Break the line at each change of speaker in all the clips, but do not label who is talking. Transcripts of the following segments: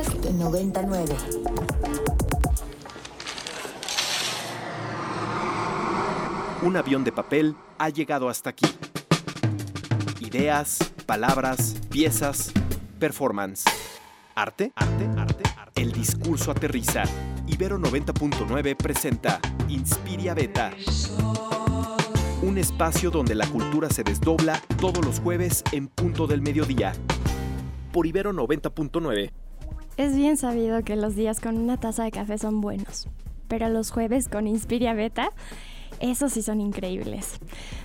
Podcast 99.
Un avión de papel ha llegado hasta aquí. Ideas, palabras, piezas, performance. Arte, arte, arte, arte. El discurso aterriza. Ibero 90.9 presenta Inspiria Beta. Un espacio donde la cultura se desdobla todos los jueves en punto del mediodía. Por Ibero 90.9.
Es bien sabido que los días con una taza de café son buenos, pero los jueves con Inspiria Beta esos sí son increíbles.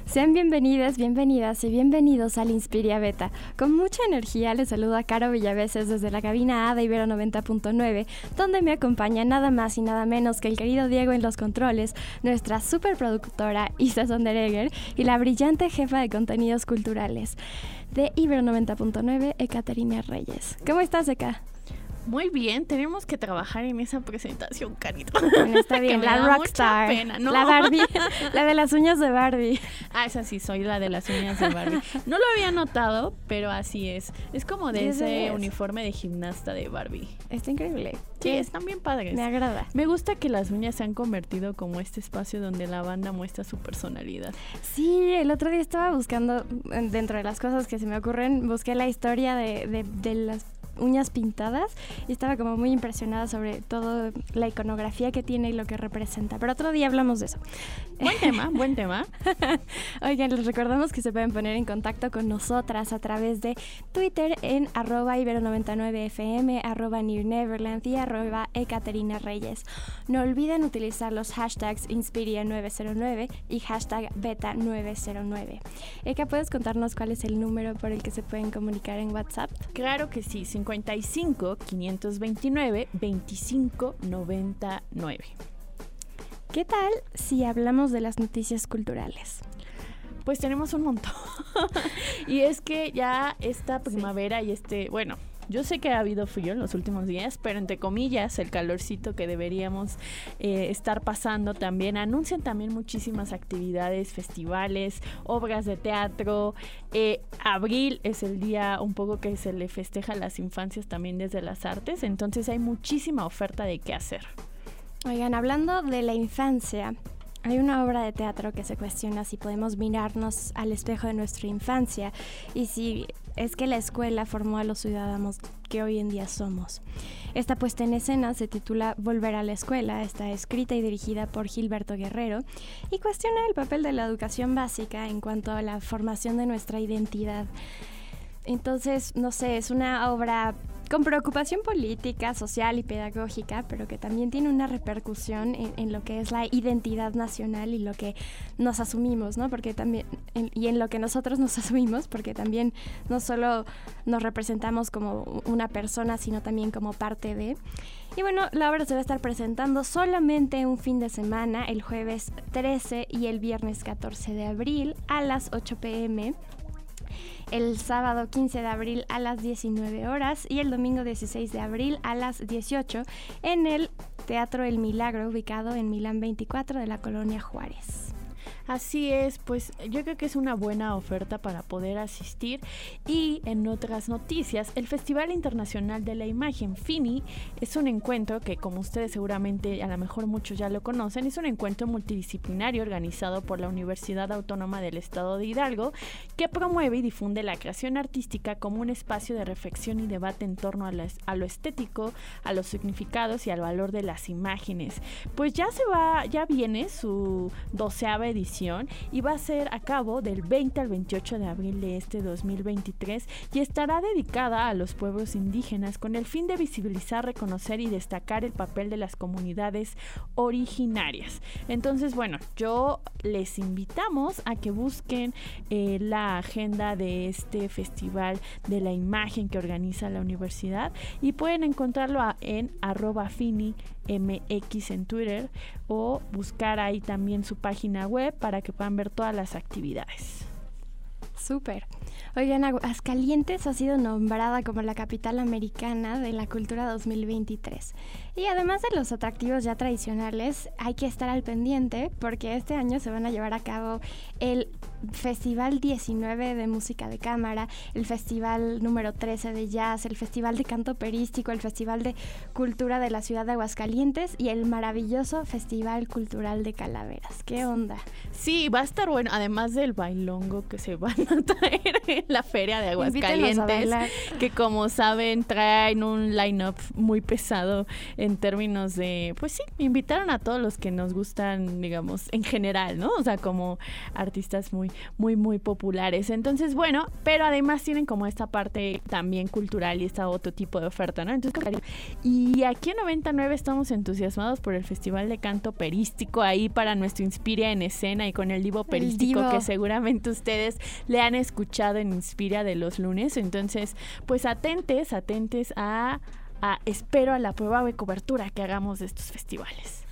Sean bienvenidas, bienvenidas y bienvenidos al Inspiria Beta. Con mucha energía les saluda Caro Villaveses desde la cabina A de Ibero 90.9, donde me acompaña nada más y nada menos que el querido Diego en los controles, nuestra superproductora Isa Sonderegger y la brillante jefa de contenidos culturales de Ibero 90.9, Ekaterina Reyes. ¿Cómo estás, Eka?
Muy bien, tenemos que trabajar en esa presentación, Carito.
Bueno, está bien, la rockstar. La Barbie, la de las uñas de Barbie.
Ah, esa sí, soy la de las uñas de Barbie. No lo había notado, pero así es. Es como de ese uniforme de gimnasta de Barbie.
Está increíble.
Sí, están bien padres.
Me agrada.
Me gusta que las uñas se han convertido como este espacio donde la banda muestra su personalidad.
Sí, el otro día estaba buscando, dentro de las cosas que se me ocurren, busqué la historia de, de, de las uñas pintadas y estaba como muy impresionada sobre todo la iconografía que tiene y lo que representa. Pero otro día hablamos de eso.
Buen tema, buen tema.
Oigan, les recordamos que se pueden poner en contacto con nosotras a través de Twitter en arroba ibero99fm, arroba Near Neverland y arroba Ekaterina Reyes. No olviden utilizar los hashtags Inspiria909 y hashtag Beta909. Eka, ¿puedes contarnos cuál es el número por el que se pueden comunicar en WhatsApp?
Claro que sí, 55 529 25 99.
¿Qué tal si hablamos de las noticias culturales?
Pues tenemos un montón. y es que ya esta primavera y este, bueno, yo sé que ha habido frío en los últimos días, pero entre comillas, el calorcito que deberíamos eh, estar pasando también. Anuncian también muchísimas actividades, festivales, obras de teatro. Eh, abril es el día un poco que se le festeja a las infancias también desde las artes, entonces hay muchísima oferta de qué hacer.
Oigan, hablando de la infancia, hay una obra de teatro que se cuestiona si podemos mirarnos al espejo de nuestra infancia y si es que la escuela formó a los ciudadanos que hoy en día somos. Esta puesta en escena se titula Volver a la escuela, está escrita y dirigida por Gilberto Guerrero y cuestiona el papel de la educación básica en cuanto a la formación de nuestra identidad. Entonces, no sé, es una obra con preocupación política, social y pedagógica, pero que también tiene una repercusión en, lo que es la identidad nacional y lo que nos asumimos, ¿no? Porque también, y en lo que nosotros nos asumimos, porque también no solo nos representamos como una persona, sino también como parte de. Y bueno, la obra se va a estar presentando solamente un fin de semana, el jueves 13 y el viernes 14 de abril a las 8 pm el sábado 15 de abril a las 19 horas y el domingo 16 de abril a las 18 en el Teatro El Milagro ubicado en Milán 24 de la colonia Juárez.
Así es, pues yo creo que es una buena oferta para poder asistir. Y en otras noticias, el Festival Internacional de la Imagen FINI es un encuentro que, como ustedes seguramente a lo mejor muchos ya lo conocen, es un encuentro multidisciplinario organizado por la Universidad Autónoma del Estado de Hidalgo que promueve y difunde la creación artística como un espacio de reflexión y debate en torno a, lo estético, a los significados y al valor de las imágenes. Pues ya se va, ya viene su doceava edición y va a ser a cabo del 20 al 28 de abril de este 2023 y estará dedicada a los pueblos indígenas con el fin de visibilizar, reconocer y destacar el papel de las comunidades originarias. Entonces, bueno, yo les invitamos a que busquen eh, la agenda de este festival de la imagen que organiza la universidad y pueden encontrarlo en arroba fini MX en Twitter o buscar ahí también su página web para que puedan ver todas las actividades.
Súper. Oigan, Aguascalientes ha sido nombrada como la capital americana de la cultura 2023. Y además de los atractivos ya tradicionales, hay que estar al pendiente porque este año se van a llevar a cabo el Festival 19 de Música de Cámara, el Festival número 13 de Jazz, el Festival de Canto Operístico, el Festival de Cultura de la Ciudad de Aguascalientes y el maravilloso Festival Cultural de Calaveras. ¿Qué onda?
Sí, va a estar bueno, además del bailongo que se van a traer en la Feria de Aguascalientes, que como saben traen un line-up muy pesado en términos de, pues sí, invitaron a todos los que nos gustan, digamos, en general, ¿no? O sea, como artistas muy, muy, muy populares. Entonces, bueno, pero además tienen como esta parte también cultural y esta otro tipo de oferta, ¿no? Entonces, y aquí en 99 estamos entusiasmados por el Festival de Canto Perístico ahí para nuestro Inspira en escena y con el Divo Perístico que seguramente ustedes le han escuchado en Inspira de los lunes. Entonces, pues atentes, atentes a, a espero a la prueba de cobertura que hagamos de estos festivales.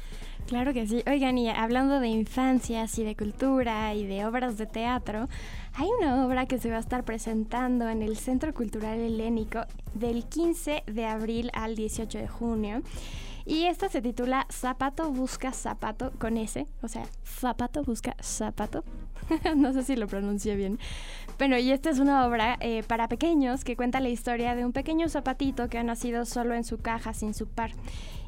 Claro que sí. Oigan, y hablando de infancias y de cultura y de obras de teatro, hay una obra que se va a estar presentando en el Centro Cultural Helénico del 15 de abril al 18 de junio. Y esta se titula Zapato busca zapato con S, o sea, zapato busca zapato. no sé si lo pronuncié bien. Bueno, y esta es una obra eh, para pequeños que cuenta la historia de un pequeño zapatito que ha nacido solo en su caja sin su par.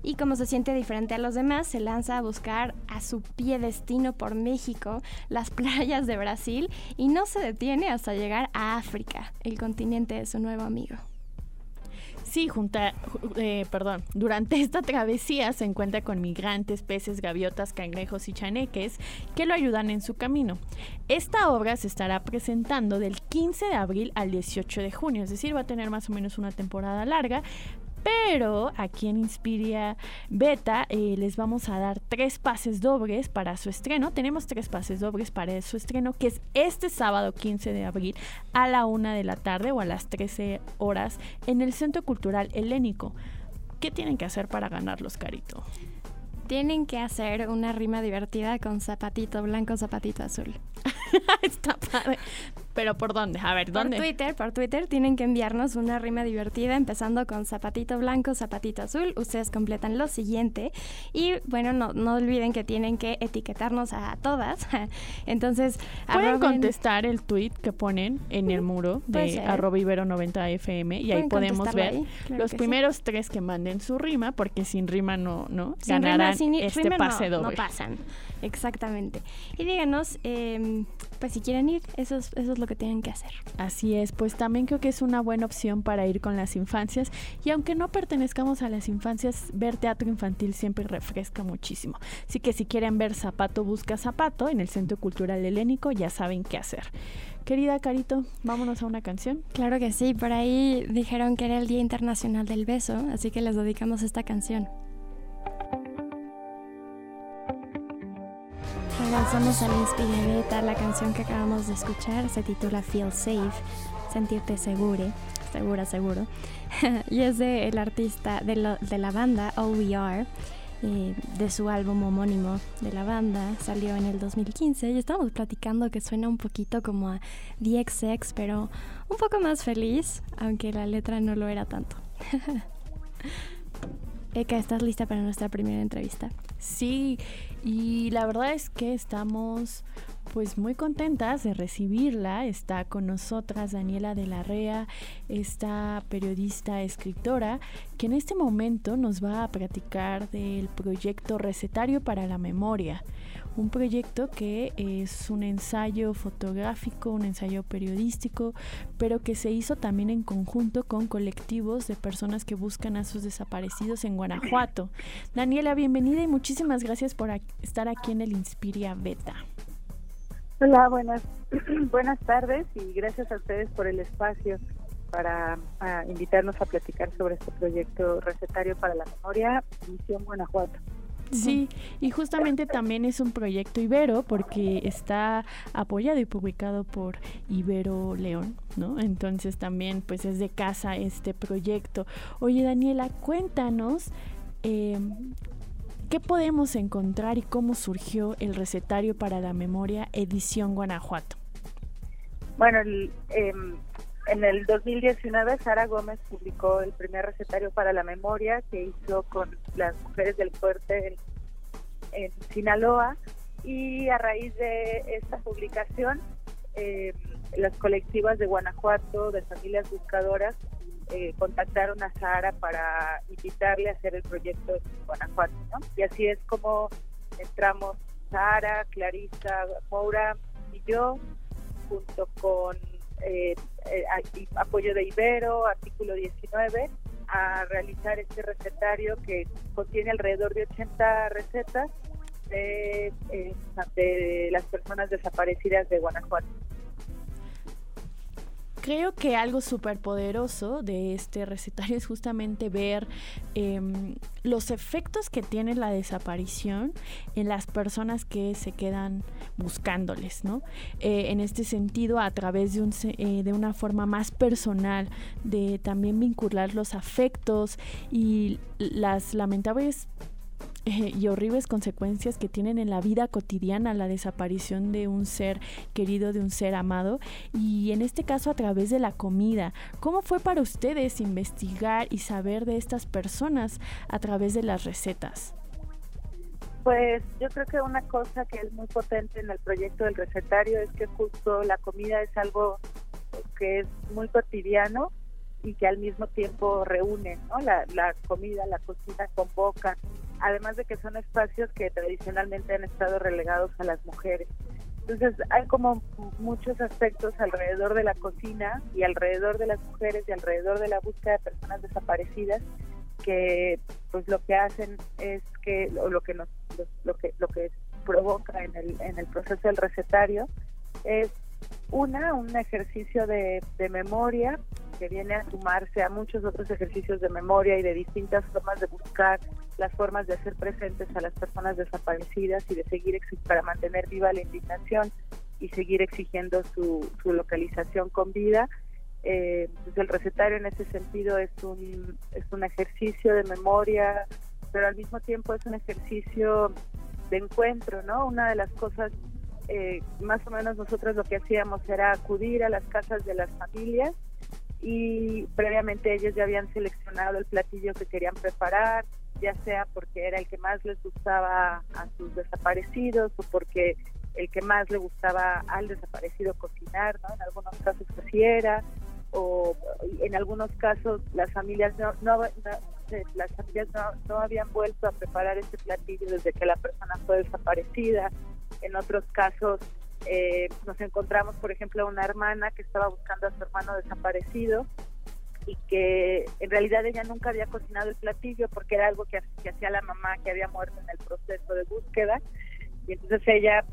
Y como se siente diferente a los demás, se lanza a buscar a su pie destino por México, las playas de Brasil, y no se detiene hasta llegar a África, el continente de su nuevo amigo.
Sí, junta, eh, perdón, durante esta travesía se encuentra con migrantes, peces, gaviotas, cangrejos y chaneques que lo ayudan en su camino. Esta obra se estará presentando del 15 de abril al 18 de junio, es decir, va a tener más o menos una temporada larga, pero aquí en Inspiria Beta eh, les vamos a dar tres pases dobles para su estreno. Tenemos tres pases dobles para su estreno, que es este sábado 15 de abril a la una de la tarde o a las 13 horas en el Centro Cultural Helénico. ¿Qué tienen que hacer para ganarlos, Carito?
Tienen que hacer una rima divertida con zapatito blanco, zapatito azul.
Está. Pero ¿por dónde? A ver, ¿dónde?
Por Twitter, por Twitter tienen que enviarnos una rima divertida empezando con zapatito blanco, zapatito azul. Ustedes completan lo siguiente. Y bueno, no, no olviden que tienen que etiquetarnos a todas. Entonces,
pueden contestar el tweet que ponen en el muro de arroba ibero90fm y ahí podemos ver los primeros tres que manden su rima, porque sin rima no, no ganarán este pase doble.
No pasan. Exactamente. Y díganos, em, pues si quieren ir, eso es, eso es lo que tienen que hacer.
Así es, pues también creo que es una buena opción para ir con las infancias. Y aunque no pertenezcamos a las infancias, ver teatro infantil siempre refresca muchísimo. Así que si quieren ver Zapato Busca Zapato en el Centro Cultural Helénico, ya saben qué hacer. Querida Carito, vámonos a una canción.
Claro que sí, por ahí dijeron que era el Día Internacional del Beso, así que les dedicamos esta canción. Regresamos a la Inspirareta, la canción que acabamos de escuchar se titula Feel Safe, sentirte seguro, segura, seguro, y es de el artista de, la banda OVR, eh, de su álbum homónimo de la banda, salió en el 2015 y estamos platicando que suena un poquito como a DXX, pero un poco más feliz, aunque la letra no lo era tanto. Eka, ¿estás lista para nuestra primera entrevista?
Sí, y la verdad es que estamos pues muy contentas de recibirla. Está con nosotras Daniela de la Rea, esta periodista, escritora, que en este momento nos va a platicar del proyecto Recetario para la Memoria un proyecto que es un ensayo fotográfico, un ensayo periodístico, pero que se hizo también en conjunto con colectivos de personas que buscan a sus desaparecidos en Guanajuato. Daniela, bienvenida y muchísimas gracias por estar aquí en el Inspiria Beta.
Hola, buenas, buenas tardes y gracias a ustedes por el espacio para invitarnos a platicar sobre este proyecto recetario para la memoria, Misión Guanajuato.
Sí, y justamente también es un proyecto Ibero porque está apoyado y publicado por Ibero León, ¿no? Entonces también pues es de casa este proyecto. Oye Daniela, cuéntanos em, qué podemos encontrar y cómo surgió el recetario para la memoria edición Guanajuato.
Bueno, el, em, en el 2019, Sara Gómez publicó el primer recetario para la memoria que hizo con las mujeres del fuerte en, Sinaloa y a raíz de esta publicación eh, las colectivas de Guanajuato, de familias buscadoras, eh, contactaron a Sara para invitarle a hacer el proyecto en Guanajuato. Y así es como entramos Sara, Clarisa, Moura y yo, junto con eh, apoyo de Ibero, artículo 19, a realizar este recetario que contiene alrededor de 80 recetas de, de las personas desaparecidas de Guanajuato.
Creo que algo súper poderoso de este recetario es justamente ver em, los efectos que tiene la desaparición en las personas que se quedan buscándoles, ¿no? Eh, en este sentido, a través de, un, eh, de una forma más personal, de también vincular los afectos y las lamentables eh, y horribles consecuencias que tienen en la vida cotidiana la desaparición de un ser querido, de un ser amado, y en este caso a través de la comida. ¿Cómo fue para ustedes investigar y saber de estas personas a través de las recetas?
Pues yo creo que una cosa que es muy potente en el proyecto del recetario es que justo la comida es algo que es muy cotidiano y que al mismo tiempo reúne, ¿no? La, la comida, la cocina convoca, además de que son espacios que tradicionalmente han estado relegados a las mujeres. Entonces hay como muchos aspectos alrededor de la cocina y alrededor de las mujeres y alrededor de la búsqueda de personas desaparecidas que pues lo que hacen es que o lo que nos lo, que lo que provoca en el en el proceso del recetario es una un ejercicio de, de memoria que viene a sumarse a muchos otros ejercicios de memoria y de distintas formas de buscar las formas de hacer presentes a las personas desaparecidas y de seguir para mantener viva la indignación y seguir exigiendo su, su localización con vida. Eh, pues el recetario en ese sentido es un, es un ejercicio de memoria, pero al mismo tiempo es un ejercicio de encuentro, ¿no? Una de las cosas, eh, más o menos nosotros lo que hacíamos era acudir a las casas de las familias y previamente ellos ya habían seleccionado el platillo que querían preparar, ya sea porque era el que más les gustaba a sus desaparecidos o porque el que más le gustaba al desaparecido cocinar, ¿no? En algunos casos así era, o en algunos casos las familias no, no, las familias no, no habían vuelto a preparar este platillo desde que la persona fue desaparecida. En otros casos eh, nos encontramos, por ejemplo, una hermana que estaba buscando a su hermano desaparecido y que en realidad ella nunca había cocinado el platillo porque era algo que, hacía la mamá que había muerto en el proceso de búsqueda y entonces ella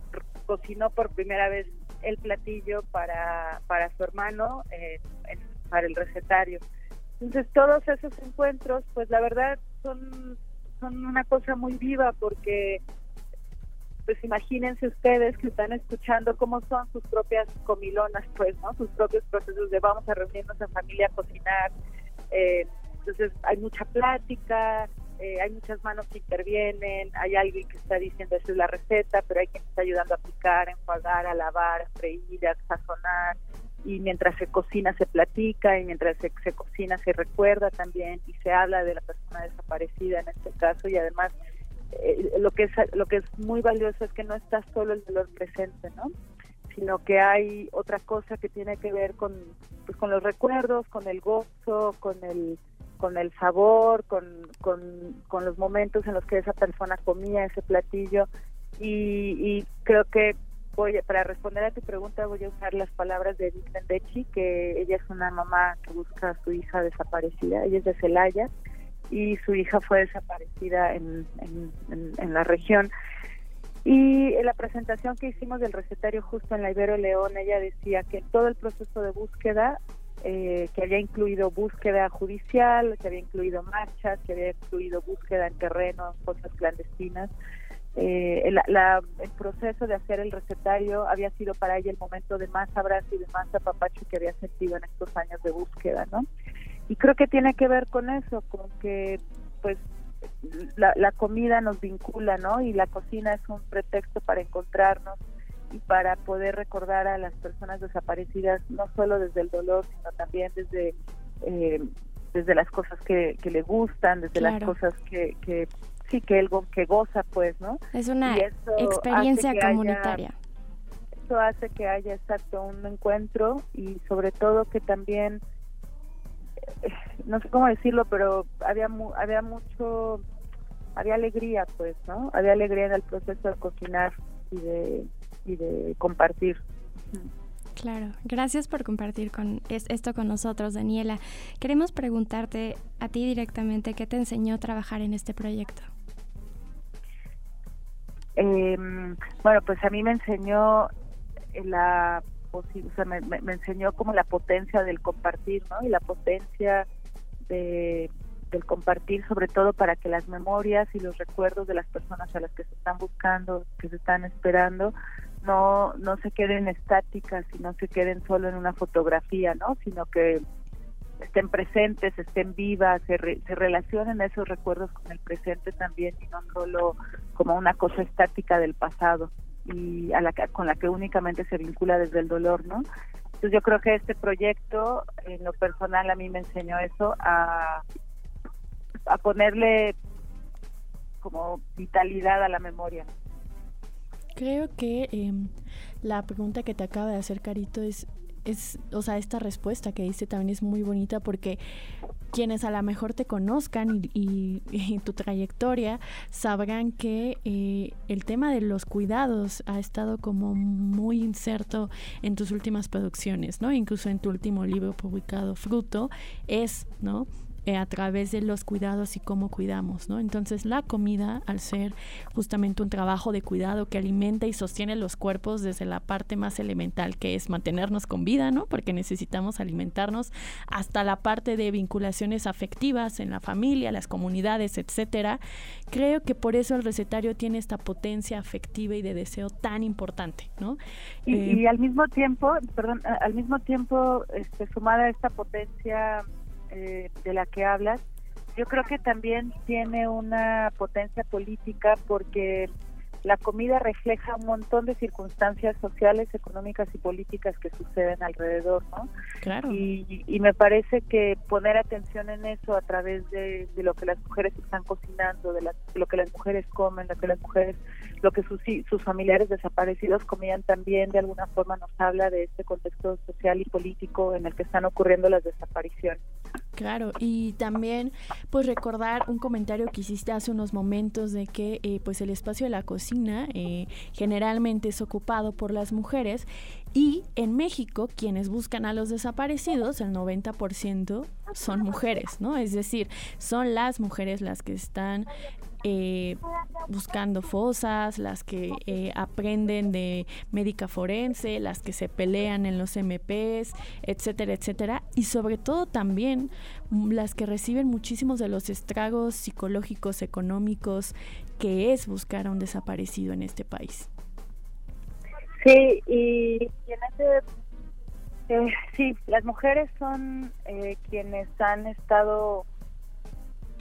cocinó por primera vez el platillo para, para su hermano eh, para el recetario. Entonces todos esos encuentros, pues la verdad son, son una cosa muy viva porque pues imagínense ustedes que están escuchando cómo son sus propias comilonas, pues, ¿no? Sus propios procesos de vamos a reunirnos en familia a cocinar. Eh, entonces hay mucha plática, eh, hay muchas manos que intervienen, hay alguien que está diciendo esa es la receta, pero hay quien está ayudando a picar, a enjuagar, a lavar, a freír, a sazonar. Y mientras se cocina se platica y mientras se, se cocina se recuerda también y se habla de la persona desaparecida en este caso y además eh, lo que es lo que es muy valioso es que no está solo el dolor presente, ¿no? sino que hay otra cosa que tiene que ver con pues, con los recuerdos, con el gozo, con el con el sabor, con, con, los momentos en los que esa persona comía ese platillo y, creo que voy para responder a tu pregunta voy a usar las palabras de Edith Mendechi, que ella es una mamá que busca a su hija desaparecida, ella es de Celaya y su hija fue desaparecida en, en, la región. Y en la presentación que hicimos del recetario justo en la Ibero León, ella decía que todo el proceso de búsqueda, eh, que había incluido búsqueda judicial, que había incluido marchas, que había incluido búsqueda en terrenos, cosas clandestinas, eh, el proceso de hacer el recetario había sido para ella el momento de más abrazo y de más apapacho que había sentido en estos años de búsqueda, ¿no? Y creo que tiene que ver con eso, con que pues la, comida nos vincula, ¿no? Y la cocina es un pretexto para encontrarnos y para poder recordar a las personas desaparecidas, no solo desde el dolor, sino también desde eh, desde las cosas que, que le gustan, desde las cosas que, que sí que él que goza, pues, ¿no?
Es una experiencia comunitaria
eso hace que haya exacto un encuentro y sobre todo que también no sé cómo decirlo pero había había mucho había alegría pues no había alegría en el proceso de cocinar y de y de compartir
Claro, gracias por compartir con esto con nosotros, Daniela. Queremos preguntarte a ti directamente qué te enseñó a trabajar en este proyecto.
Eh, bueno, pues a mí me enseñó la o sea, me, me, enseñó como la potencia del compartir, ¿no? Y la potencia de, del compartir, sobre todo para que las memorias y los recuerdos de las personas a las que se están buscando, que se están esperando, no no se queden estáticas y no se queden solo en una fotografía, ¿no? Sino que estén presentes, estén vivas, se, se relacionen esos recuerdos con el presente también y no solo como una cosa estática del pasado y a la con la que únicamente se vincula desde el dolor, ¿no? Entonces yo creo que este proyecto, en lo personal, a mí me enseñó eso, a, a ponerle como vitalidad a la memoria.
Creo que em, la pregunta que te acaba de hacer Carito es es, o sea, esta respuesta que dice también es muy bonita porque quienes a lo mejor te conozcan y, tu trayectoria sabrán que eh, el tema de los cuidados ha estado como muy inserto en tus últimas producciones, ¿no? Incluso en tu último libro publicado, Fruto, es, ¿no? Eh, a través de los cuidados y cómo cuidamos, ¿no? Entonces la comida, al ser justamente un trabajo de cuidado que alimenta y sostiene los cuerpos desde la parte más elemental que es mantenernos con vida, ¿no? Porque necesitamos alimentarnos, hasta la parte de vinculaciones afectivas en la familia, las comunidades, etcétera. Creo que por eso el recetario tiene esta potencia afectiva y de deseo tan importante, ¿no?
Y, y eh, al mismo tiempo, perdón, al mismo tiempo, este, sumada a esta potencia eh, de la que hablas, yo creo que también tiene una potencia política porque la comida refleja un montón de circunstancias sociales, económicas y políticas que suceden alrededor, ¿no?
Claro.
Y, me parece que poner atención en eso a través de, lo que las mujeres están cocinando, de, lo que las mujeres comen, lo que las mujeres, lo que sus, familiares desaparecidos comían también, de alguna forma nos habla de este contexto social y político en el que están ocurriendo las desapariciones.
Claro, y también pues recordar un comentario que hiciste hace unos momentos de que eh, pues el espacio de la cocina eh, generalmente es ocupado por las mujeres y en México quienes buscan a los desaparecidos, el 90% son mujeres, ¿no? Es decir, son las mujeres las que están eh, buscando fosas, las que eh, aprenden de médica forense, las que se pelean en los MPs, etcétera, etcétera, y sobre todo también mm, las que reciben muchísimos de los estragos psicológicos, económicos que es buscar a un desaparecido en este país.
Sí, y, en ese eh, sí, las mujeres son quienes han estado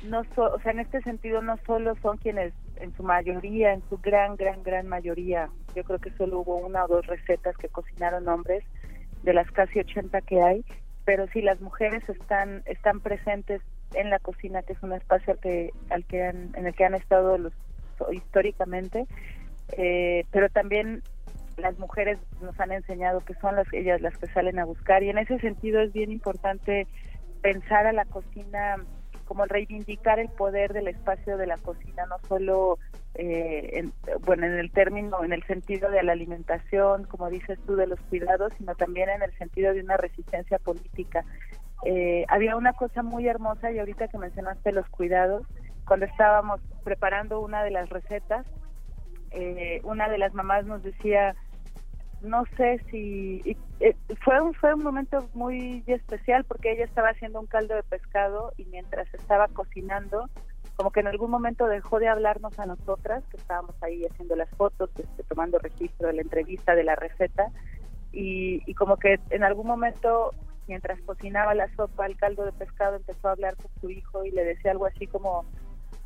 no o sea, en este sentido no solo son quienes en su mayoría, en su gran, gran, gran mayoría, yo creo que solo hubo una o dos recetas que cocinaron hombres de las casi 80 que hay, pero sí las mujeres están están presentes en la cocina, que es un espacio al que, al que en el que han estado los, históricamente, eh, pero también las mujeres nos han enseñado que son las ellas las que salen a buscar y en ese sentido es bien importante pensar a la cocina como reivindicar el poder del espacio de la cocina, no solo eh, en, bueno en el término, en el sentido de la alimentación, como dices tú, de los cuidados, sino también en el sentido de una resistencia política. Eh, había una cosa muy hermosa y ahorita que mencionaste los cuidados, cuando estábamos preparando una de las recetas, eh, una de las mamás nos decía, no sé si eh, fue un fue un momento muy especial porque ella estaba haciendo un caldo de pescado y mientras estaba cocinando como que en algún momento dejó de hablarnos a nosotras que estábamos ahí haciendo las fotos este, tomando registro de la entrevista de la receta. Y, y como que en algún momento mientras cocinaba la sopa el caldo de pescado empezó a hablar con su hijo y le decía algo así como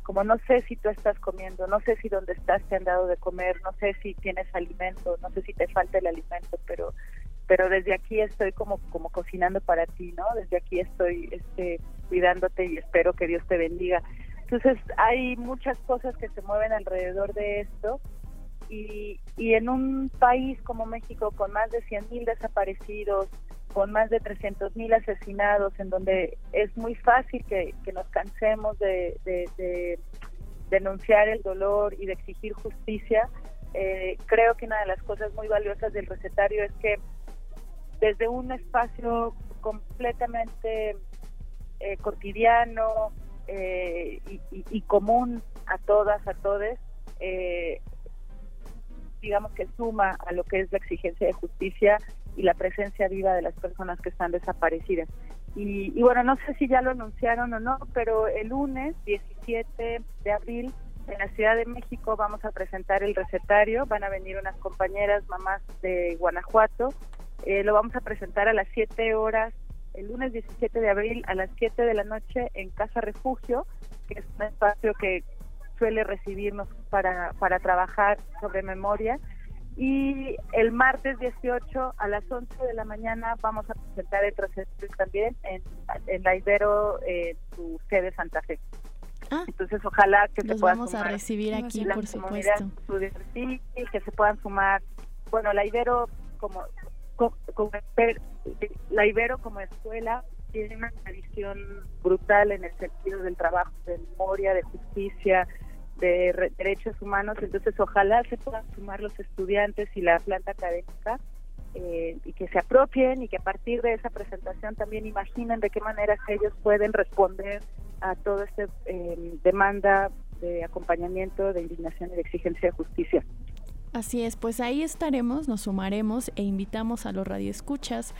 como no sé si tú estás comiendo, no sé si donde estás te han dado de comer, no sé si tienes alimento, no sé si te falta el alimento, pero pero desde aquí estoy como como cocinando para ti, ¿no? Desde aquí estoy este cuidándote y espero que Dios te bendiga. Entonces, hay muchas cosas que se mueven alrededor de esto y, y en un país como México con más de 100.000 desaparecidos, con más de 300.000 asesinados, en donde es muy fácil que, nos cansemos de, denunciar el dolor y de exigir justicia, eh, creo que una de las cosas muy valiosas del recetario es que desde un espacio completamente eh, cotidiano eh, y, común a todas, a todes, digamos que suma a lo que es la exigencia de justicia y la presencia viva de las personas que están desaparecidas. Y, bueno, no sé si ya lo anunciaron o no, pero el lunes 17 de abril en la Ciudad de México vamos a presentar el recetario, van a venir unas compañeras mamás de Guanajuato, eh, lo vamos a presentar a las 7 horas, el lunes 17 de abril a las 7 de la noche en Casa Refugio, que es un espacio que suele recibirnos para, para trabajar sobre memoria y el martes 18 a las 11 de la mañana vamos a presentar el proceso también en, en la Ibero, eh, su sede Santa Fe. Ah, Entonces, ojalá que se puedan
vamos a recibir aquí, por supuesto.
Sí, que se puedan sumar. Bueno, la Ibero como, como, la Ibero como escuela tiene una tradición brutal en el sentido del trabajo de memoria, de justicia, de derechos humanos, entonces ojalá se puedan sumar los estudiantes y la planta académica eh, y que se apropien y que a partir de esa presentación también imaginen de qué manera ellos pueden responder a toda esta eh, demanda de acompañamiento, de indignación y de exigencia de justicia.
Así es, pues ahí estaremos, nos sumaremos e invitamos a los radioescuchas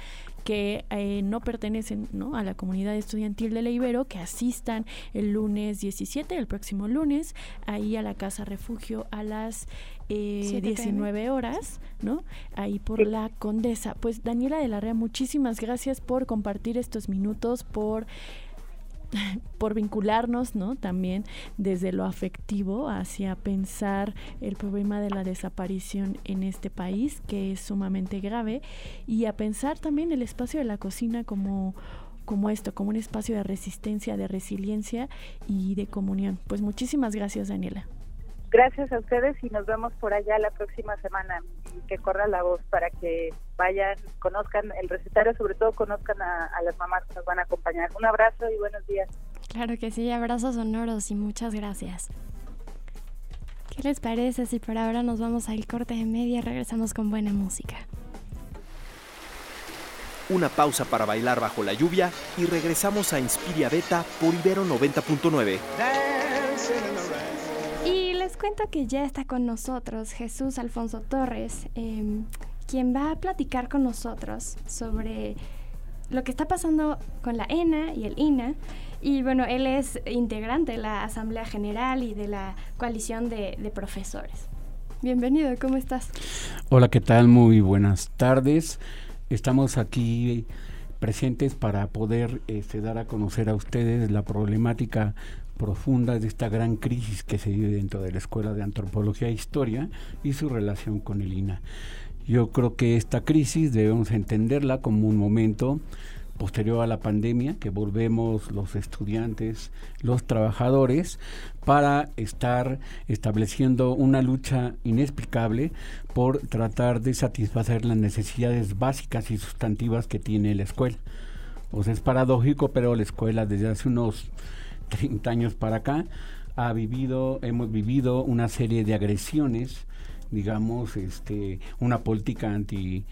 que eh, no pertenecen ¿no? a la comunidad estudiantil de la Ibero, que asistan el lunes 17, el próximo lunes, ahí a la Casa Refugio a las eh, 19 horas, ¿no? Ahí por la Condesa. Pues Daniela de la Rea, muchísimas gracias por compartir estos minutos, por por vincularnos, ¿no? También desde lo afectivo hacia pensar el problema de la desaparición en este país, que es sumamente grave, y a pensar también el espacio de la cocina como como esto, como un espacio de resistencia, de resiliencia y de comunión. Pues muchísimas gracias, Daniela.
Gracias a ustedes y nos vemos por allá la próxima semana y que corra la voz para que vayan, conozcan el recetario, sobre todo conozcan a, las mamás que nos van a acompañar. Un abrazo y buenos días.
Claro que sí, abrazos sonoros y muchas gracias. ¿Qué les parece si por ahora nos vamos al corte de media y regresamos con buena música?
Una pausa para bailar bajo la lluvia y regresamos a Inspiria Beta por Ibero 90.9
cuento que ya está con nosotros Jesús Alfonso Torres, em, quien va a platicar con nosotros sobre lo que está pasando con la ENA y el INA. Y bueno, él es integrante de la Asamblea General y de la coalición de, profesores. Bienvenido, ¿cómo estás?
Hola, ¿qué tal? Muy buenas tardes. Estamos aquí presentes para poder este, dar a conocer a ustedes la problemática profunda de esta gran crisis que se vive dentro de la Escuela de Antropología e Historia y su relación con el INA. Yo creo que esta crisis debemos entenderla como un momento posterior a la pandemia, que volvemos los estudiantes, los trabajadores, para estar estableciendo una lucha inexplicable por tratar de satisfacer las necesidades básicas y sustantivas que tiene la escuela. Sea, es paradójico, pero la escuela desde hace unos 30 años para acá, ha vivido, hemos vivido una serie de agresiones, digamos, este, una política anti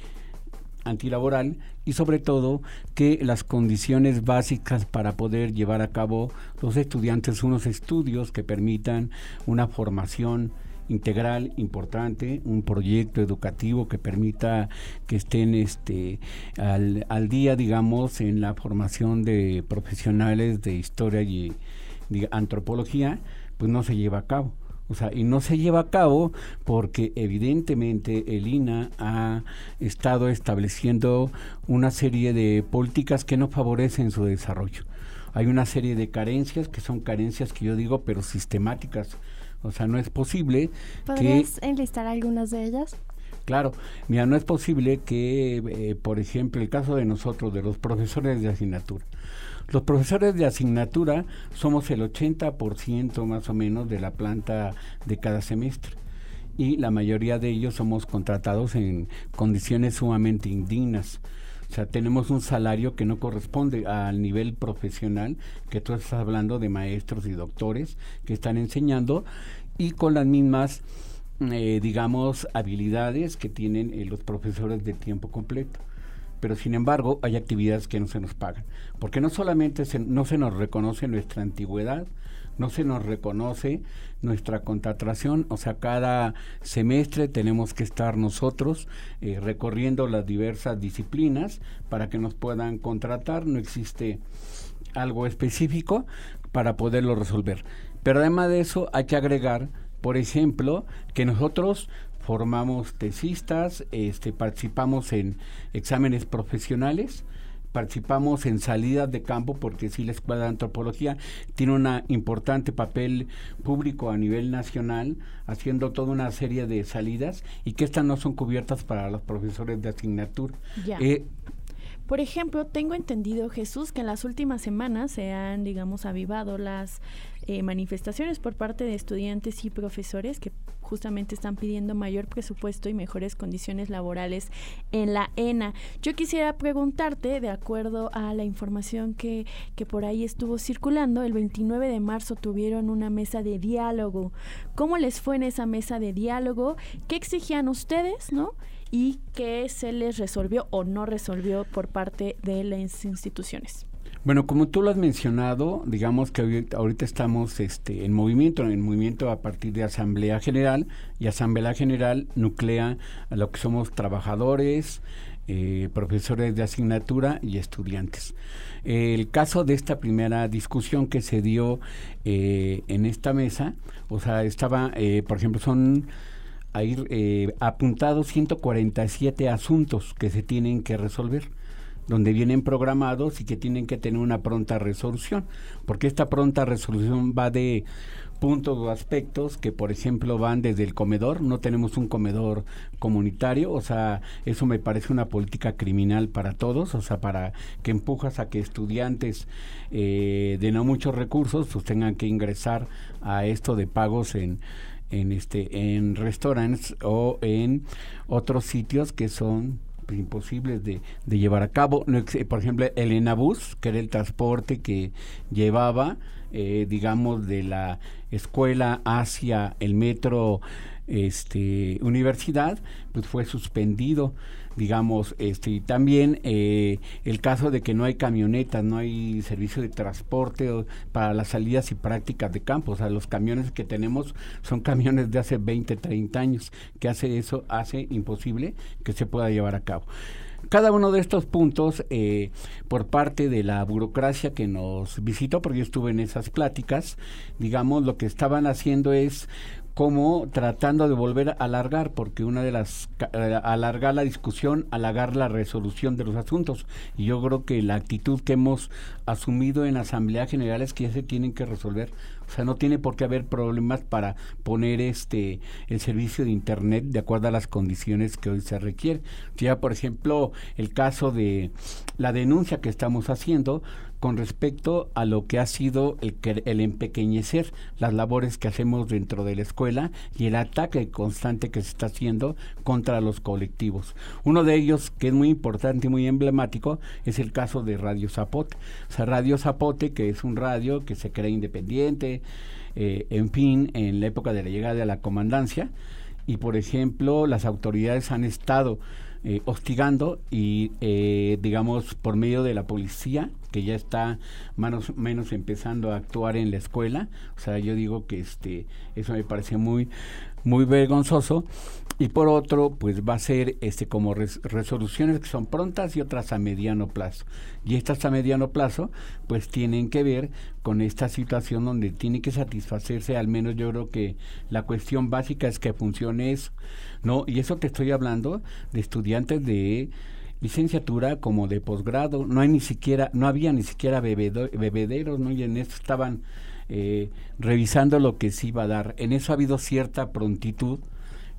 antilaboral y sobre todo que las condiciones básicas para poder llevar a cabo los estudiantes unos estudios que permitan una formación integral importante, un proyecto educativo que permita que estén este al, al día, digamos, en la formación de profesionales de historia y antropología, pues no se lleva a cabo. O sea, y no se lleva a cabo porque evidentemente el INA ha estado estableciendo una serie de políticas que no favorecen su desarrollo. Hay una serie de carencias que son carencias que yo digo, pero sistemáticas. O sea, no es posible
¿Podrías enlistar algunas de ellas?
Claro, mira, no es posible que, eh, por ejemplo, el caso de nosotros, de los profesores de asignatura, los profesores de asignatura somos el 80% más o menos de la planta de cada semestre. y la mayoría de ellos somos contratados en condiciones sumamente indignas. O sea, tenemos un salario que no corresponde al nivel profesional que tú estás hablando de maestros y doctores que están enseñando y con las mismas, eh, digamos, habilidades que tienen eh, los profesores de tiempo completo. Pero sin embargo, hay actividades que no se nos pagan. Porque no solamente no se nos reconoce nuestra antigüedad, no se nos reconoce nuestra contratación, o sea, cada semestre tenemos que estar nosotros eh, recorriendo las diversas disciplinas para que nos puedan contratar, no existe algo específico para poderlo resolver. Pero además de eso hay que agregar, por ejemplo, que nosotros formamos tesistas, este, participamos en exámenes profesionales, participamos en salidas de campo porque sí la Escuela de Antropología tiene un importante papel público a nivel nacional haciendo toda una serie de salidas y que estas no son cubiertas para los profesores de asignatura.
Eh, por ejemplo, tengo entendido, Jesús, que en las últimas semanas se han, digamos, avivado las eh, manifestaciones por parte de estudiantes y profesores que justamente están pidiendo mayor presupuesto y mejores condiciones laborales en la ENA. Yo quisiera preguntarte, de acuerdo a la información que, que por ahí estuvo circulando, el 29 de marzo tuvieron una mesa de diálogo. ¿Cómo les fue en esa mesa de diálogo? ¿Qué exigían ustedes, no? y qué se les resolvió o no resolvió por parte de las instituciones.
Bueno, como tú lo has mencionado, digamos que ahorita estamos este, en movimiento, en movimiento a partir de Asamblea General, y Asamblea General nuclea a lo que somos trabajadores, eh, profesores de asignatura y estudiantes. el caso de esta primera discusión que se dio eh, en esta mesa, o sea, estaba, eh, por ejemplo, son ahí apuntados 147 asuntos que se tienen que resolver donde vienen programados y que tienen que tener una pronta resolución, porque esta pronta resolución va de puntos o aspectos que, por ejemplo, van desde el comedor, no tenemos un comedor comunitario, o sea, eso me parece una política criminal para todos, o sea, para que empujas a que estudiantes eh, de no muchos recursos pues tengan que ingresar a esto de pagos en en este en restaurantes o en otros sitios que son imposibles de, de llevar a cabo. por ejemplo, el Enabus, que era el transporte que llevaba, eh, digamos, de la escuela hacia el metro este, universidad, pues fue suspendido digamos, este, y también eh, el caso de que no hay camionetas, no hay servicio de transporte para las salidas y prácticas de campo, o sea, los camiones que tenemos son camiones de hace 20, 30 años, que hace eso, hace imposible que se pueda llevar a cabo. Cada uno de estos puntos eh, por parte de la burocracia que nos visitó, porque yo estuve en esas pláticas, digamos, lo que estaban haciendo es como tratando de volver a alargar, porque una de las, eh, alargar la discusión, alargar la resolución de los asuntos. Y yo creo que la actitud que hemos asumido en Asamblea General es que ya se tienen que resolver. O sea, no tiene por qué haber problemas para poner este el servicio de Internet de acuerdo a las condiciones que hoy se requiere. Ya, por ejemplo, el caso de la denuncia que estamos haciendo, con respecto a lo que ha sido el, empequeñecer las labores que hacemos dentro de la escuela y el ataque constante que se está haciendo contra los colectivos. Uno de ellos, que es muy importante y muy emblemático, es el caso de Radio Zapote. O sea, Radio Zapote, que es un radio que se crea independiente, eh, en fin, en la época de la llegada de la comandancia, y por ejemplo, las autoridades han estado eh, hostigando y, eh, digamos, por medio de la policía, que ya está o menos empezando a actuar en la escuela. O sea, yo digo que este eso me parece muy muy vergonzoso. Y por otro pues va a ser este como resoluciones que son prontas y otras a mediano plazo. Y estas a mediano plazo pues tienen que ver con esta situación donde tiene que satisfacerse al menos yo creo que la cuestión básica es que funcione eso no y eso te estoy hablando de estudiantes de licenciatura como de posgrado, no hay ni siquiera, no había ni siquiera bebederos, ¿no? Y en eso estaban eh, revisando lo que se iba a dar. En eso ha habido cierta prontitud,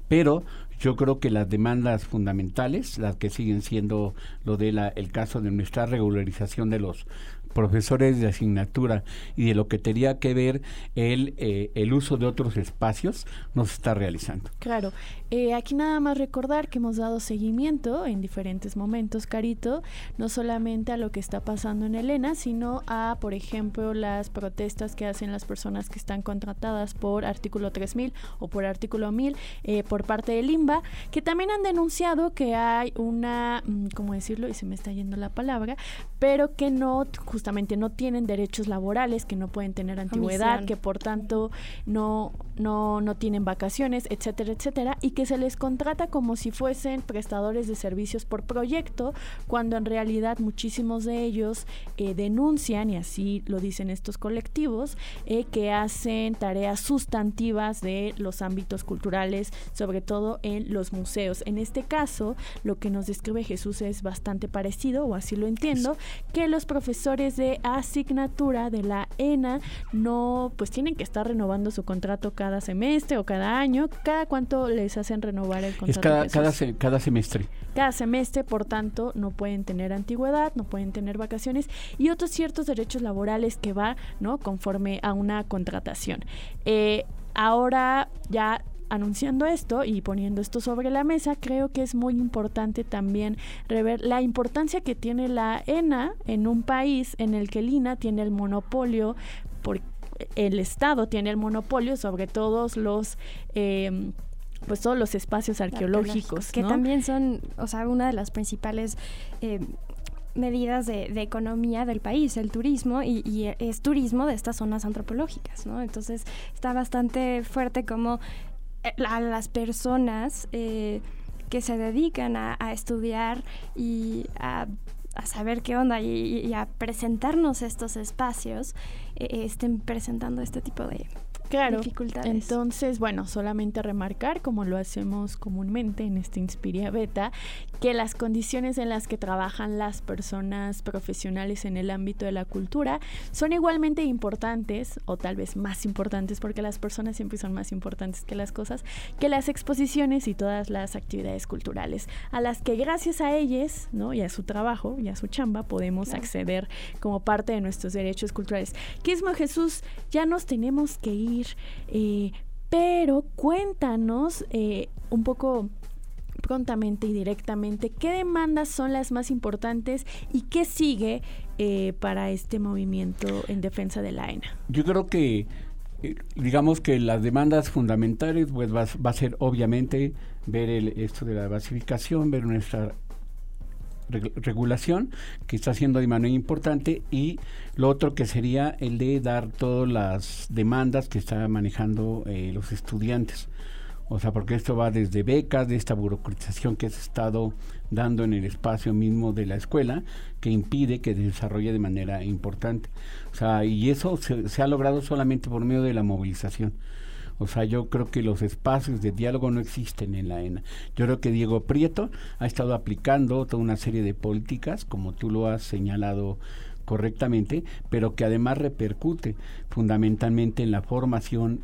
pero yo creo que las demandas fundamentales, las que siguen siendo lo de la, el caso de nuestra regularización de los profesores de asignatura y de lo que tenía que ver el, eh, el uso de otros espacios, no se está realizando.
Claro, eh, aquí nada más recordar que hemos dado seguimiento en diferentes momentos, Carito, no solamente a lo que está pasando en Elena, sino a, por ejemplo, las protestas que hacen las personas que están contratadas por artículo 3000 o por artículo 1000 eh, por parte del IMBA, que también han denunciado que hay una, mm, ¿cómo decirlo? Y se me está yendo la palabra, pero que no, justamente no tienen derechos laborales, que no pueden tener antigüedad, que por tanto no, no, no tienen vacaciones, etcétera, etcétera, y que se les contrata como si fuesen prestadores de servicios por proyecto, cuando en realidad muchísimos de ellos eh, denuncian, y así lo dicen estos colectivos, eh, que hacen tareas sustantivas de los ámbitos culturales, sobre todo en los museos. En este caso, lo que nos describe Jesús es bastante parecido, o así lo entiendo, que los profesores de asignatura de la ENA no, pues tienen que estar renovando su contrato cada semestre o cada año. ¿Cada cuánto les hacen renovar el contrato?
Es cada, cada, cada semestre.
Cada semestre, por tanto, no pueden tener antigüedad, no pueden tener vacaciones y otros ciertos derechos laborales que va, ¿no? Conforme a una contratación. Eh, ahora ya anunciando esto y poniendo esto sobre la mesa, creo que es muy importante también rever la importancia que tiene la ENA en un país en el que el INA tiene el monopolio, por, el Estado tiene el monopolio sobre todos los... Eh, pues todos los espacios arqueológicos,
que también son, o sea, una de las principales eh, medidas de, economía del país, el turismo, y, es turismo de estas zonas antropológicas, ¿no? Entonces está bastante fuerte como eh, a las personas eh, que se dedican a, estudiar y a, saber qué onda y, a presentarnos estos espacios, eh, estén presentando este tipo de,
Claro. Entonces, bueno, solamente remarcar, como lo hacemos comúnmente en este Inspiria Beta, que las condiciones en las que trabajan las personas profesionales en el ámbito de la cultura son igualmente importantes, o tal vez más importantes, porque las personas siempre son más importantes que las cosas, que las exposiciones y todas las actividades culturales, a las que gracias a ellas, ¿no? Y a su trabajo y a su chamba podemos acceder como parte de nuestros derechos culturales. Quismo Jesús, ya nos tenemos que ir eh, pero cuéntanos eh, un poco prontamente y directamente qué demandas son las más importantes y qué sigue eh, para este movimiento en defensa de la ENA.
Yo creo que digamos que las demandas fundamentales pues va, a ser obviamente ver el, esto de la basificación, ver nuestra regulación que está haciendo de manera importante y lo otro que sería el de dar todas las demandas que están manejando eh, los estudiantes. O sea, porque esto va desde becas, de esta burocratización que se ha estado dando en el espacio mismo de la escuela, que impide que desarrolle de manera importante. O sea, y eso se ha logrado solamente por medio de la movilización. O sea, yo creo que los espacios de diálogo no existen en la ENA. Yo creo que Diego Prieto ha estado aplicando toda una serie de políticas, como tú lo has señalado correctamente, pero que además repercute fundamentalmente en la formación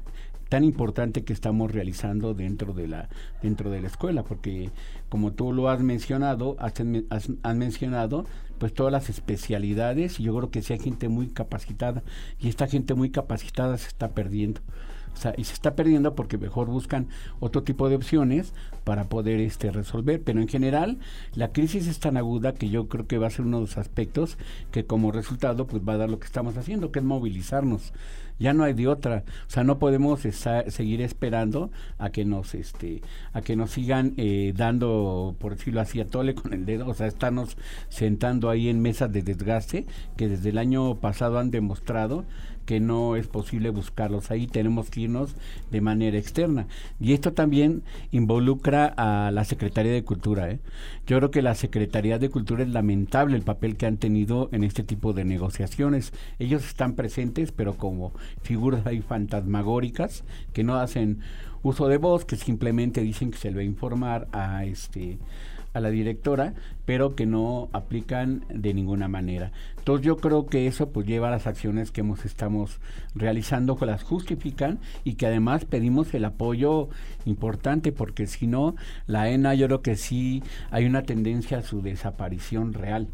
tan importante que estamos realizando dentro de la dentro de la escuela porque como tú lo has mencionado has, mencionado pues todas las especialidades y yo creo que sí hay gente muy capacitada y esta gente muy capacitada se está perdiendo y se está perdiendo porque mejor buscan otro tipo de opciones para poder este, resolver. Pero en general, la crisis es tan aguda que yo creo que va a ser uno de los aspectos que como resultado pues va a dar lo que estamos haciendo, que es movilizarnos. Ya no hay de otra, o sea, no podemos seguir esperando a que nos, este, a que nos sigan eh, dando, por decirlo así, a tole con el dedo, o sea, estarnos sentando ahí en mesas de desgaste que desde el año pasado han demostrado que no es posible buscarlos ahí, tenemos que irnos de manera externa. Y esto también involucra a la Secretaría de Cultura. ¿eh? Yo creo que la Secretaría de Cultura es lamentable el papel que han tenido en este tipo de negociaciones. Ellos están presentes, pero como figuras ahí fantasmagóricas que no hacen uso de voz, que simplemente dicen que se le va a informar a este a la directora, pero que no aplican de ninguna manera. Entonces yo creo que eso pues lleva a las acciones que hemos estamos realizando que las justifican y que además pedimos el apoyo importante porque si no la ENA yo creo que sí hay una tendencia a su desaparición real.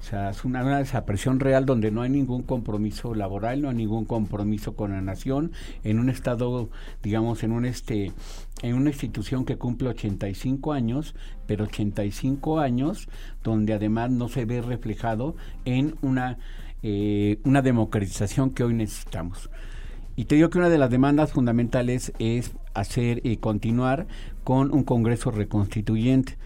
O sea, es una, una, desaparición real donde no hay ningún compromiso laboral, no hay ningún compromiso con la nación, en un estado, digamos, en un este, en una institución que cumple 85 años, pero 85 años donde además no se ve reflejado en una, eh, una democratización que hoy necesitamos. Y te digo que una de las demandas fundamentales es hacer y continuar con un Congreso reconstituyente.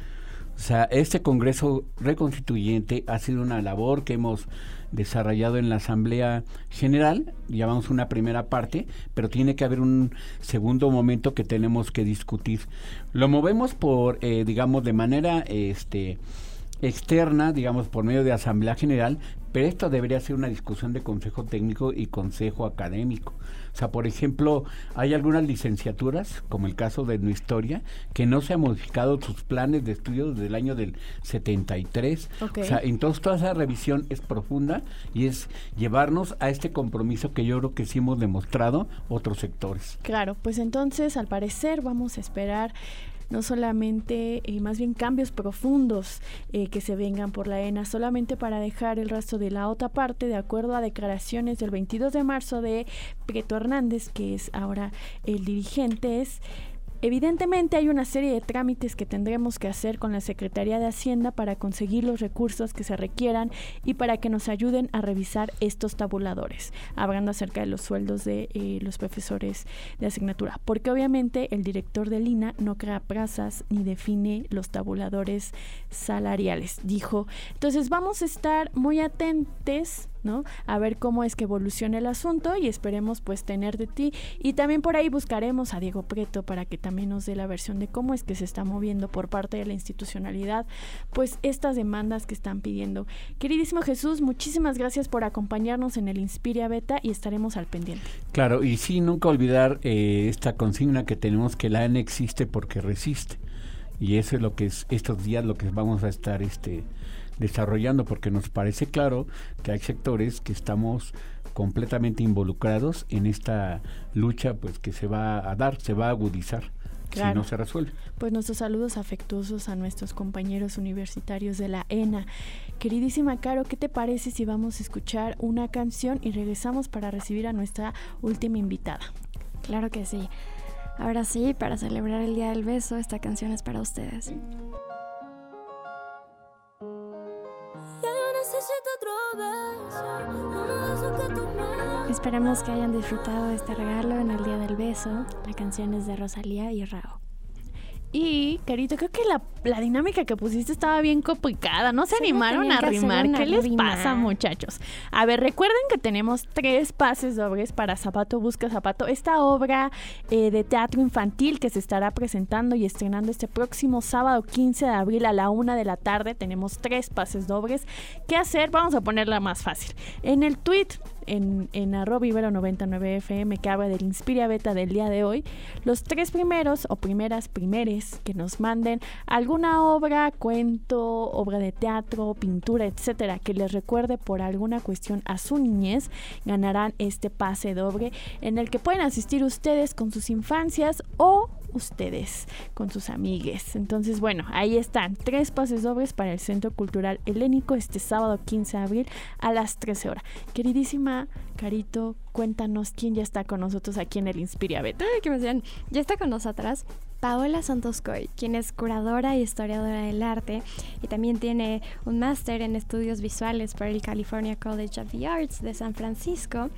O sea, este Congreso reconstituyente ha sido una labor que hemos desarrollado en la Asamblea General, llamamos una primera parte, pero tiene que haber un segundo momento que tenemos que discutir. Lo movemos por, eh, digamos, de manera este, externa, digamos, por medio de Asamblea General, pero esto debería ser una discusión de Consejo Técnico y Consejo Académico. O sea, por ejemplo, hay algunas licenciaturas, como el caso de historia, que no se han modificado sus planes de estudio desde el año del 73. O sea, entonces toda esa revisión es profunda y es llevarnos a este compromiso que yo creo que sí hemos demostrado otros sectores.
Claro, pues entonces al parecer vamos a esperar no solamente, eh, más bien cambios profundos eh, que se vengan por la ENA, solamente para dejar el rastro de la otra parte, de acuerdo a declaraciones del 22 de marzo de Prieto Hernández, que es ahora el dirigente, es Evidentemente hay una serie de trámites que tendremos que hacer con la Secretaría de Hacienda para conseguir los recursos que se requieran y para que nos ayuden a revisar estos tabuladores, hablando acerca de los sueldos de eh, los profesores de asignatura, porque obviamente el director de Lina no crea plazas ni define los tabuladores salariales, dijo. Entonces vamos a estar muy atentos ¿no? A ver cómo es que evoluciona el asunto y esperemos pues tener de ti. Y también por ahí buscaremos a Diego Preto para que también nos dé la versión de cómo es que se está moviendo por parte de la institucionalidad pues estas demandas que están pidiendo. Queridísimo Jesús, muchísimas gracias por acompañarnos en el Inspiria Beta y estaremos al pendiente.
Claro, y sí, nunca olvidar eh, esta consigna que tenemos que la ANE existe porque resiste. Y eso es lo que es estos días lo que vamos a estar este desarrollando porque nos parece claro que hay sectores que estamos completamente involucrados en esta lucha pues que se va a dar, se va a agudizar. si no se resuelve.
Pues nuestros saludos afectuosos a nuestros compañeros universitarios de la ENA. Queridísima Caro, ¿qué te parece si vamos a escuchar una canción y regresamos para recibir a nuestra última invitada?
Claro que sí. Ahora sí, para celebrar el Día del Beso, esta canción es para ustedes. Esperamos que hayan disfrutado este regalo en el Día del Beso. La canción es de Rosalía y Rao.
Y, Carito, creo que la, dinámica que pusiste estaba bien complicada. No se animaron a rimar. ¿Qué les pasa, muchachos? A ver, recuerden que tenemos tres pases dobles para Zapato Busca Zapato. Esta obra eh, de teatro infantil que se estará presentando y estrenando este próximo sábado 15 de abril a la una de la tarde. Tenemos tres pases dobles. ¿Qué hacer? Vamos a ponerla más fácil. En el tweet en, en arroba 99 fm que habla del Inspiria Beta del día de hoy, los tres primeros o primeras primeres que nos manden alguna obra, cuento, obra de teatro, pintura, etcétera, que les recuerde por alguna cuestión a su niñez, ganarán este pase doble en el que pueden asistir ustedes con sus infancias o ustedes con sus amigues. Entonces, bueno, ahí están, tres pases dobles para el Centro Cultural Helénico este sábado 15 de abril a las 13 horas. Queridísima Carito, cuéntanos quién ya está con nosotros aquí en el Inspiria Beta.
Ay, que me decían, ya está con nosotras Paola Santoscoy, quien es curadora y historiadora del arte y también tiene un máster en estudios visuales por el California College of the Arts de San Francisco.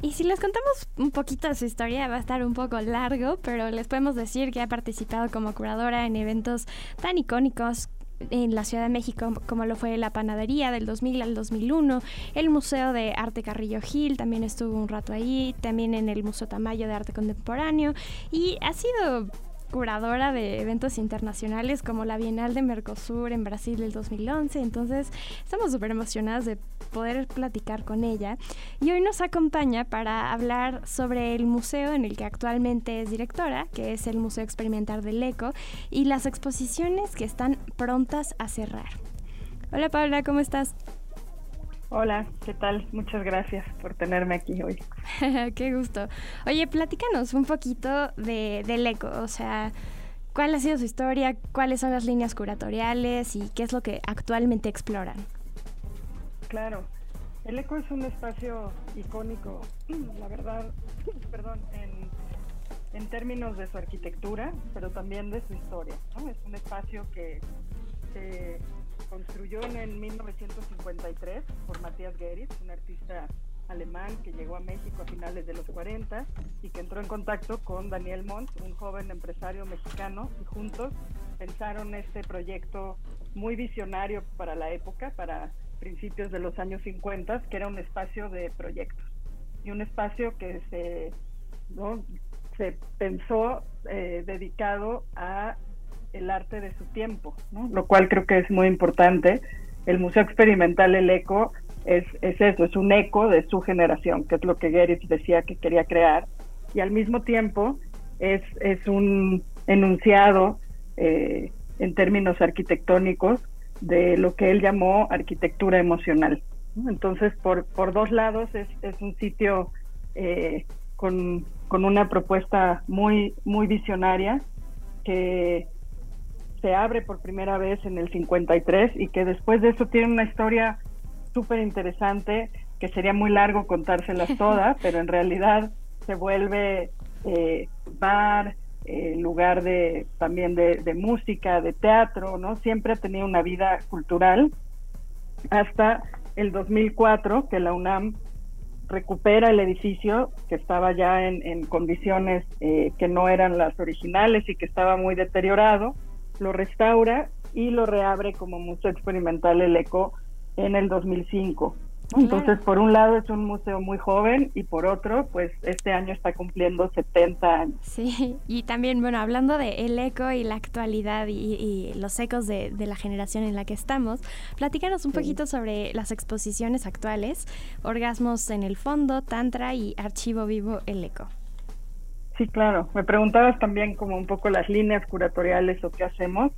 Y si les contamos un poquito su historia, va a estar un poco largo, pero les podemos decir que ha participado como curadora en eventos tan icónicos en la Ciudad de México, como lo fue la Panadería del 2000 al 2001, el Museo de Arte Carrillo Gil, también estuvo un rato ahí, también en el Museo Tamayo de Arte Contemporáneo, y ha sido curadora de eventos internacionales como la Bienal de Mercosur en Brasil del 2011. Entonces, estamos súper emocionadas de poder platicar con ella. Y hoy nos acompaña para hablar sobre el museo en el que actualmente es directora, que es el Museo Experimental del ECO, y las exposiciones que están prontas a cerrar. Hola Paula, ¿cómo estás?
Hola, ¿qué tal? Muchas gracias por tenerme aquí hoy.
Qué gusto. Oye, platícanos un poquito de, del ECO, o sea, ¿cuál ha sido su historia? ¿Cuáles son las líneas curatoriales y qué es lo que actualmente exploran?
claro. El ECO es un espacio icónico, la verdad, perdón, en, términos de su arquitectura, pero también de su historia. Es un espacio que se construyó en 1953 por Matías Geritz, un artista alemán que llegó a México a finales de los 40 y que entró en contacto con Daniel Mont, un joven empresario mexicano, y juntos pensaron este proyecto muy visionario para la época, para principios de los años 50, que era un espacio de proyectos. Y un espacio que se, se pensó eh, dedicado a el arte de su tiempo, lo cual creo que es muy importante. El Museo Experimental El Eco es, es eso, es un eco de su generación, que es lo que Geritz decía que quería crear, y al mismo tiempo es, es un enunciado eh, en términos arquitectónicos de lo que él llamó arquitectura emocional. Entonces, por, por dos lados es, es un sitio eh, con, con, una propuesta muy, muy visionaria que se abre por primera vez en el 53 y que después de eso tiene una historia súper interesante que sería muy largo contárselas todas, pero en realidad se vuelve eh, bar, eh, lugar de también de, música, de teatro, ¿no? Siempre ha tenido una vida cultural hasta el 2004 que la UNAM recupera el edificio que estaba ya en, condiciones eh, que no eran las originales y que estaba muy deteriorado, lo restaura y lo reabre como Museo Experimental El Eco en el 2005. Entonces, por un lado es un museo muy joven y por otro, pues este año está cumpliendo 70 años.
Sí, y también, bueno, hablando de el eco y la actualidad y, los ecos de, la generación en la que estamos, platícanos un poquito sobre las exposiciones actuales, Orgasmos en el Fondo, Tantra y Archivo Vivo El Eco.
Sí, claro. Me preguntabas también como un poco las líneas curatoriales o qué hacemos.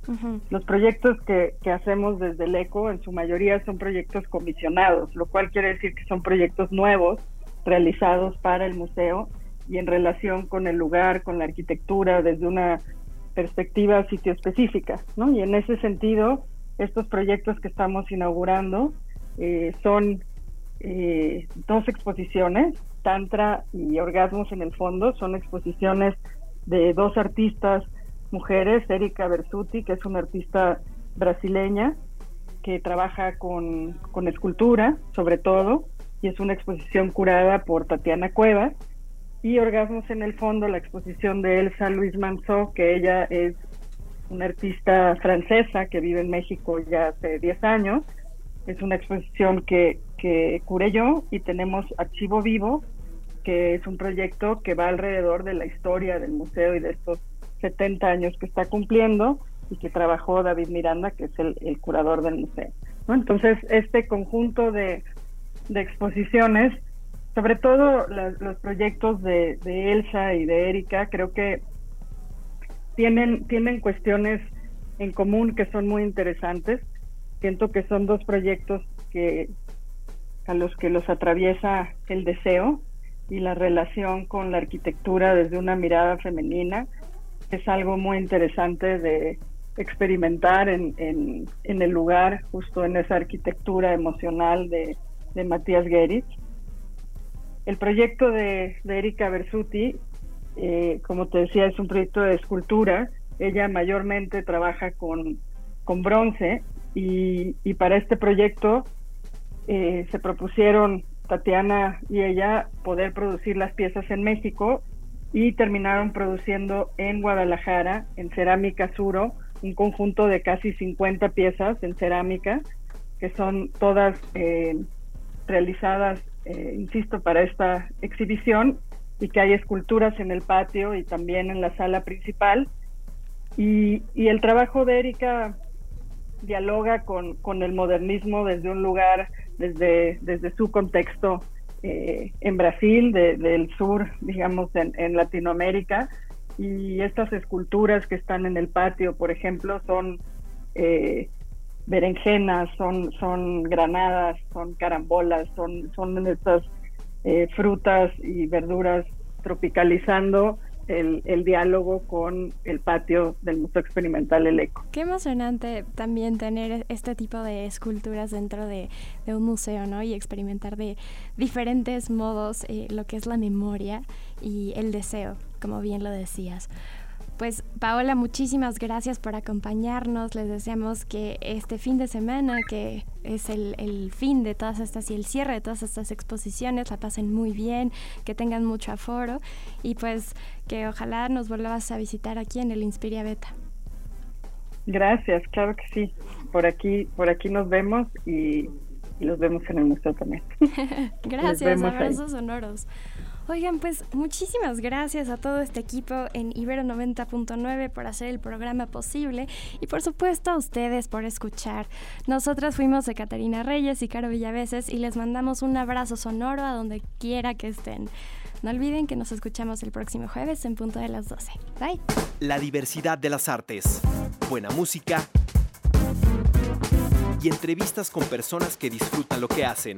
Los proyectos que, que, hacemos desde el ECO en su mayoría son proyectos comisionados, lo cual quiere decir que son proyectos nuevos realizados para el museo y en relación con el lugar, con la arquitectura, desde una perspectiva sitio específica. ¿no? Y en ese sentido, estos proyectos que estamos inaugurando eh, son eh, dos exposiciones Tantra y Orgasmos en el fondo. Son exposiciones de dos artistas mujeres, Erika Bersuti, que es una artista brasileña que trabaja con, escultura, sobre todo, y es una exposición curada por Tatiana Cuevas. Y Orgasmos en el fondo, la exposición de Elsa Luis Manzó, que ella es una artista francesa que vive en México ya hace 10 años. Es una exposición que que curé yo y tenemos Archivo Vivo, que es un proyecto que va alrededor de la historia del museo y de estos 70 años que está cumpliendo y que trabajó David Miranda, que es el, curador del museo. Entonces, este conjunto de, exposiciones, sobre todo los proyectos de, de, Elsa y de Erika, creo que tienen, tienen cuestiones en común que son muy interesantes. Siento que son dos proyectos que a los que los atraviesa el deseo y la relación con la arquitectura desde una mirada femenina es algo muy interesante de experimentar en, en, el lugar, justo en esa arquitectura emocional de, de Matías Geritz. El proyecto de, de Erika Bersuti, eh, como te decía, es un proyecto de escultura. Ella mayormente trabaja con, con bronce y, y para este proyecto eh, se propusieron Tatiana y ella poder producir las piezas en México y terminaron produciendo en Guadalajara, en Cerámica Suro, un conjunto de casi 50 piezas en cerámica, que son todas eh, realizadas, eh, insisto, para esta exhibición y que hay esculturas en el patio y también en la sala principal. Y, y el trabajo de Erika dialoga con, con el modernismo desde un lugar desde, desde su contexto eh, en Brasil, del sur, digamos, en, Latinoamérica. Y estas esculturas que están en el patio, por ejemplo, son eh, berenjenas, son, son granadas, son carambolas, son, son estas eh, frutas y verduras tropicalizando
el, el, diálogo con el patio del Museo Experimental El Eco.
Qué emocionante también tener este tipo de esculturas dentro de, de un museo, ¿no? Y experimentar de diferentes modos eh, lo que es la memoria y el deseo, como bien lo decías. Pues Paola, muchísimas gracias por acompañarnos. Les deseamos que este fin de semana, que es el, fin de todas estas y el cierre de todas estas exposiciones, la pasen muy bien, que tengan mucho aforo y pues que ojalá nos vuelvas a visitar aquí en el Inspiria Beta.
Gracias, claro que sí. Por aquí, por aquí nos vemos y, los vemos en el museo también.
gracias, abrazos sonoros. Oigan, pues muchísimas gracias a todo este equipo en Ibero 90.9 por hacer el programa posible y por supuesto a ustedes por escuchar. Nosotras fuimos de Catarina Reyes y Caro Villaveses y les mandamos un abrazo sonoro a donde quiera que estén. No olviden que nos escuchamos el próximo jueves en punto de las 12. Bye.
La diversidad de las artes, buena música y entrevistas con personas que disfrutan lo que hacen.